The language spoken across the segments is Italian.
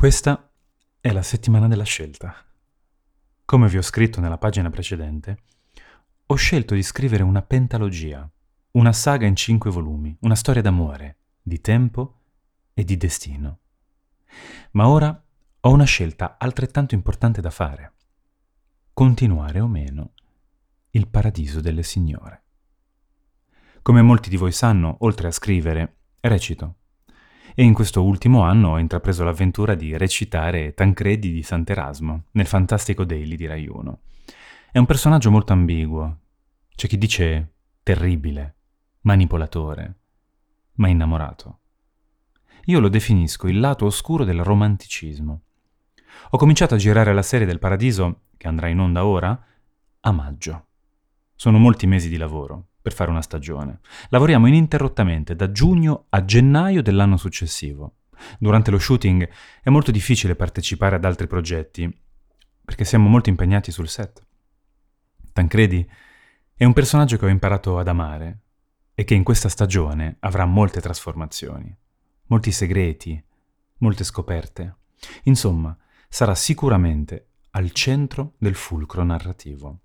Questa è la settimana della scelta. Come vi ho scritto nella pagina precedente, ho scelto di scrivere una pentalogia, una saga in cinque volumi, una storia d'amore, di tempo e di destino. Ma ora ho una scelta altrettanto importante da fare. Continuare o meno il paradiso delle signore. Come molti di voi sanno, oltre a scrivere, recito e in questo ultimo anno ho intrapreso l'avventura di recitare Tancredi di Sant'Erasmo nel fantastico Daily di Rai 1. È un personaggio molto ambiguo. C'è chi dice terribile, manipolatore, ma innamorato. Io lo definisco il lato oscuro del romanticismo. Ho cominciato a girare la serie del Paradiso, che andrà in onda ora, a maggio. Sono molti mesi di lavoro, per fare una stagione. Lavoriamo ininterrottamente da giugno a gennaio dell'anno successivo. Durante lo shooting è molto difficile partecipare ad altri progetti, perché siamo molto impegnati sul set. Tancredi è un personaggio che ho imparato ad amare e che in questa stagione avrà molte trasformazioni, molti segreti, molte scoperte. Insomma, sarà sicuramente al centro del fulcro narrativo.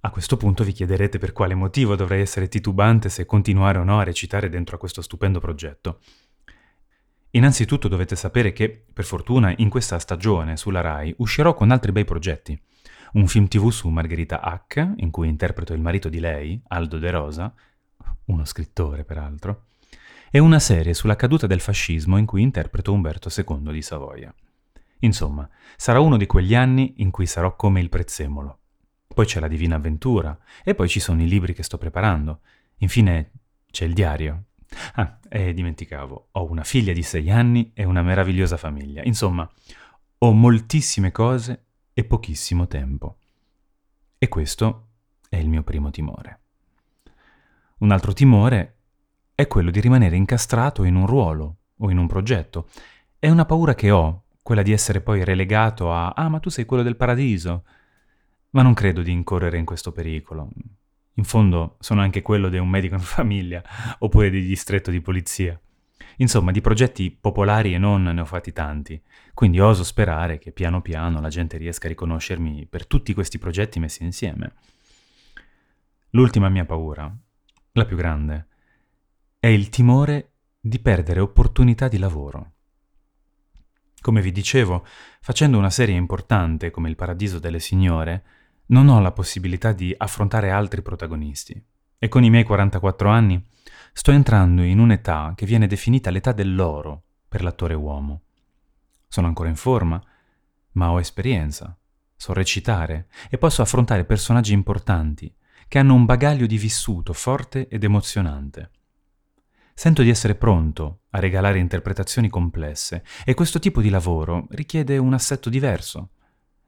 A questo punto vi chiederete per quale motivo dovrei essere titubante se continuare o no a recitare dentro a questo stupendo progetto. Innanzitutto dovete sapere che, per fortuna, in questa stagione sulla RAI uscirò con altri bei progetti. Un film tv su Margherita Hack, in cui interpreto il marito di lei, Aldo De Rosa, uno scrittore peraltro, e una serie sulla caduta del fascismo in cui interpreto Umberto II di Savoia. Insomma, sarà uno di quegli anni in cui sarò come il prezzemolo, poi c'è la Divina Avventura, e poi ci sono i libri che sto preparando. Infine c'è il diario. Ah, e dimenticavo, ho una figlia di sei anni e una meravigliosa famiglia. Insomma, ho moltissime cose e pochissimo tempo. E questo è il mio primo timore. Un altro timore è quello di rimanere incastrato in un ruolo o in un progetto. È una paura che ho, quella di essere poi relegato a Ah, ma tu sei quello del paradiso ma non credo di incorrere in questo pericolo. In fondo sono anche quello di un medico in famiglia oppure di distretto di polizia. Insomma, di progetti popolari e non ne ho fatti tanti, quindi oso sperare che piano piano la gente riesca a riconoscermi per tutti questi progetti messi insieme. L'ultima mia paura, la più grande, è il timore di perdere opportunità di lavoro. Come vi dicevo, facendo una serie importante come Il Paradiso delle Signore, non ho la possibilità di affrontare altri protagonisti. E con i miei 44 anni sto entrando in un'età che viene definita l'età dell'oro per l'attore uomo. Sono ancora in forma, ma ho esperienza, so recitare e posso affrontare personaggi importanti che hanno un bagaglio di vissuto forte ed emozionante. Sento di essere pronto a regalare interpretazioni complesse e questo tipo di lavoro richiede un assetto diverso,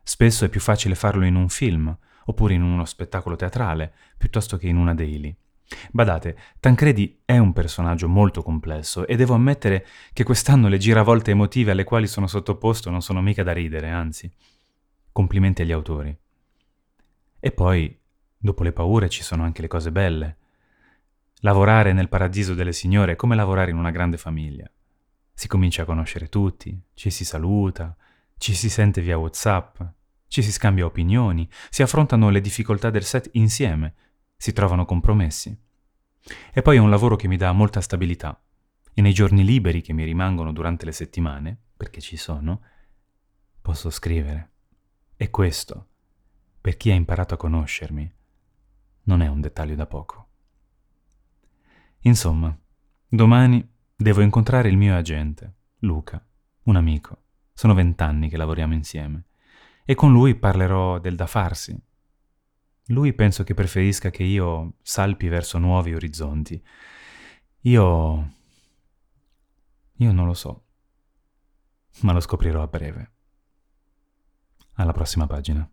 Spesso è più facile farlo in un film, oppure in uno spettacolo teatrale, piuttosto che in una daily. Badate, Tancredi è un personaggio molto complesso e devo ammettere che quest'anno le giravolte emotive alle quali sono sottoposto non sono mica da ridere, anzi. Complimenti agli autori. E poi, dopo le paure ci sono anche le cose belle. Lavorare nel paradiso delle signore è come lavorare in una grande famiglia. Si comincia a conoscere tutti, ci si saluta, ci si sente via WhatsApp, ci si scambia opinioni, si affrontano le difficoltà del set insieme, si trovano compromessi. E poi è un lavoro che mi dà molta stabilità. E nei giorni liberi che mi rimangono durante le settimane, perché ci sono, posso scrivere. E questo, per chi ha imparato a conoscermi, non è un dettaglio da poco. Insomma, domani devo incontrare il mio agente, Luca, un amico. Sono vent'anni che lavoriamo insieme e con lui parlerò del da farsi. Lui penso che preferisca che io salpi verso nuovi orizzonti. Io... io non lo so, ma lo scoprirò a breve. Alla prossima pagina.